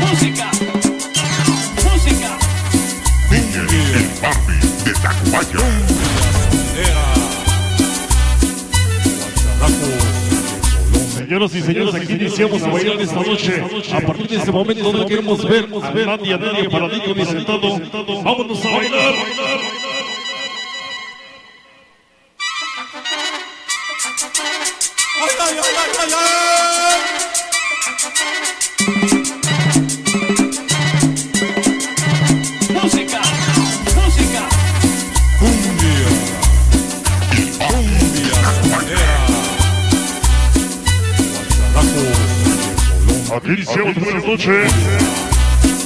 Música. Música. El Papi de Tacubaya. Señoras y señores, aquí iniciamos a bailar esta noche. A partir de este momento no queremos ver a nadie, a nadie paradito ni sentado. Vámonos a bailar. Iniciamos buenas noches.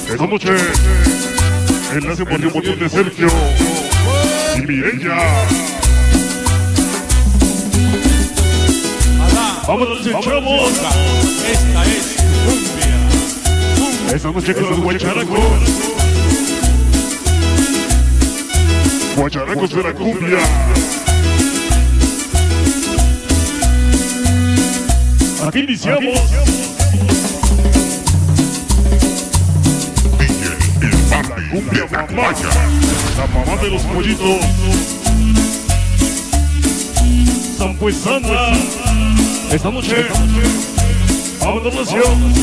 Esta noche, en la matrimonio de Sergio y Mireya. Vámonos, chavos. Esta es cumbia. Esta noche con los guacharacos. De la cumbia. Aquí iniciamos. Papi de Tacubaya. La mamá de los pollitos. San pues Santa. Esta noche. Vámonos, nación.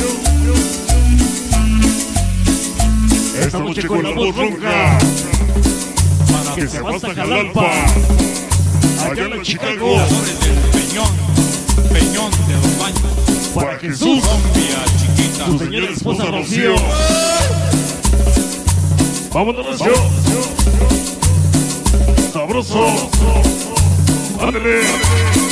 Esta noche con la voz ronca. Que se hasta Jalalpa. Allá en Chicago. Peñón, Peñón de los Baños. Para Jesús. Colombia chiquita. Tu señora esposa Rocío. Vámonos, nación. Sabroso. Ándale.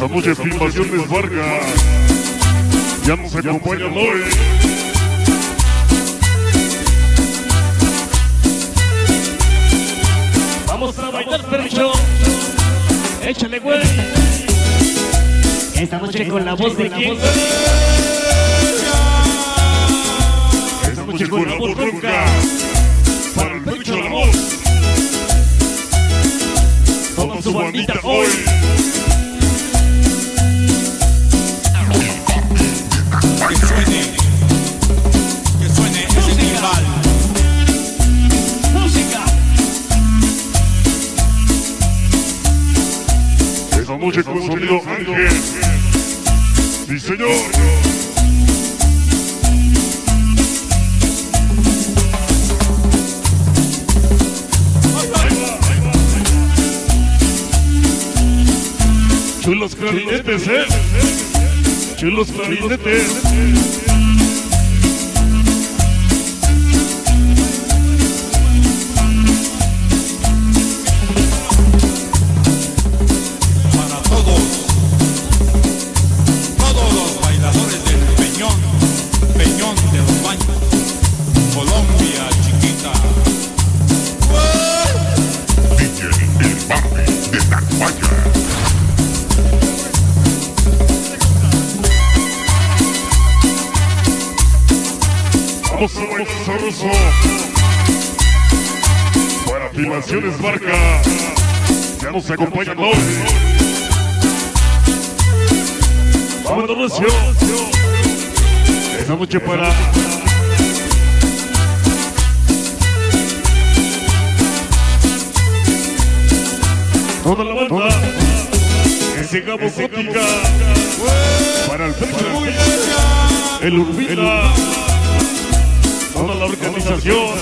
Esa noche filmaciones Vargas ya nos acompañan hoy. Vamos a bailar, perricho. Échale, güey. Esta noche con la voz de quién. Esta noche con la voz ronca para el pecho de la voz. Toda su bandita hoy. Noche con sonido Ángel. Sí, señor. Chulos clarinetes, eh. Chulos clarinetes. Bailar sabroso. Para filmaciones marca. Ya nos acompañan hoy. Vámonos, Recio. Esta noche para. Toda la banda. Ese Gabo Gótica. Para el Pecho. El Urbina. Organización.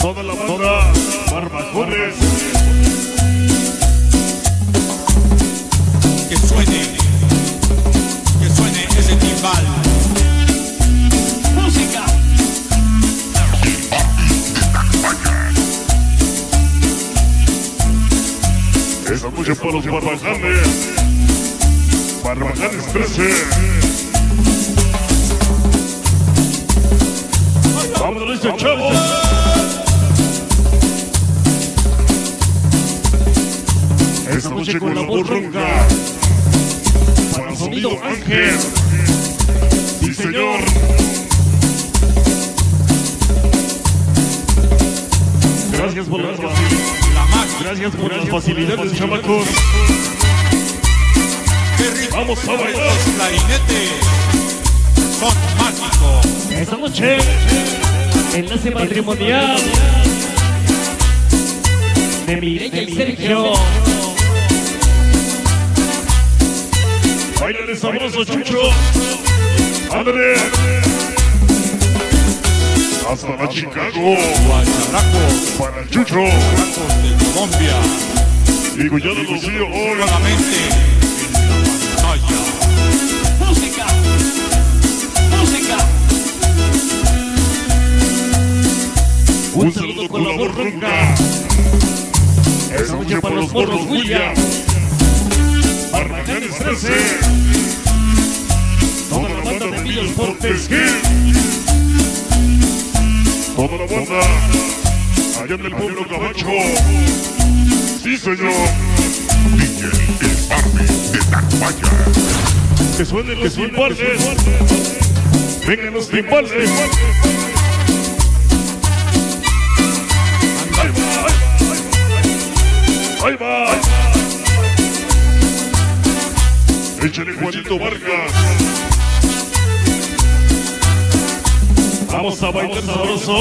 Toda la banda. Barbacones. Que suene, que suene ese timbal. Música. Esa noche para los barbajanes. Barbajanes 13. Vámonos, dice chavos. Esta noche con la voz ronca. Para el sonido Ángel. Sí, señor. Gracias por las. Gracias por las facilidades, chamacos. Vamos a bailar. Los clarinetes son mágicos. Esta noche, enlace matrimonial de Mireya y Sergio. Bailale sabroso, Chucho. Ándale. Hasta la Chicago. Guacharaco. Para el Chucho. De Colombia. Y Guyana Lucío. Hola. Solamente en la pantalla. Música, música. Un saludo con la voz ronca. Esta noche para los morros William. Barbajanes 13. Toda la banda de Villas Portes Gil. Toda la banda. Allá en el pueblo Cabacho. Sí, señor. DJ El Barbie de Tacubaya. Que suenen los timbales. Vengan los timbales. Ahí va. Échale Juanito Vargas. Vamos a bailar sabroso.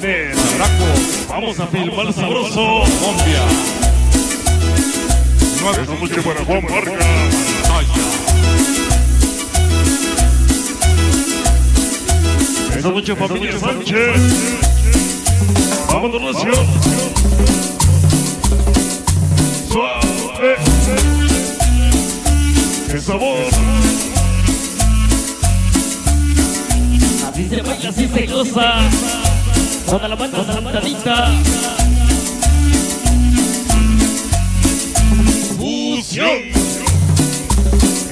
Nena, Raco. Vamos a filmar sabroso. Colombia. Esta noche para Juan Vargas. Esta noche familia Sánchez. Vámonos, Recio. Suave. ¡Qué sabor! Así se baila, así se goza. Toda la banda santadita. ¡Fusión!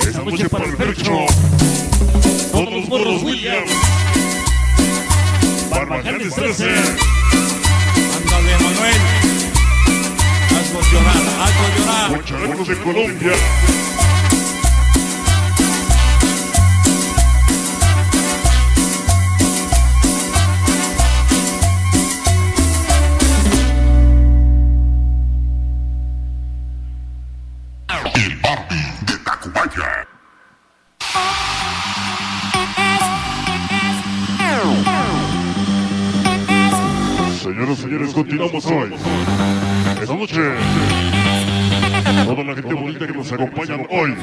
Esta noche para el pecho. Todos los morros William. Barbajanes 13. Llorar. Guacharacos Colombia. El Barbie de Tacubaya. Señoras y señores, continuamos hoy. Esta noche, toda la gente bonita que nos acompaña hoy.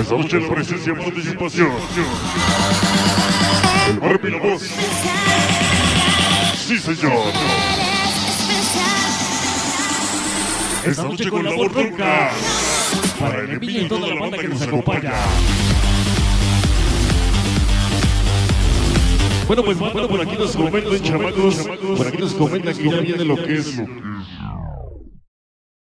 Esta noche la presencia y participación. El Barbie la voz. Sí, señor. Esta noche con la voz ronca. Para el Emilio y toda la banda que nos acompaña. Bueno, pues bueno, por aquí nos comentan, chamacos. Por aquí nos comentan que ya viene lo que es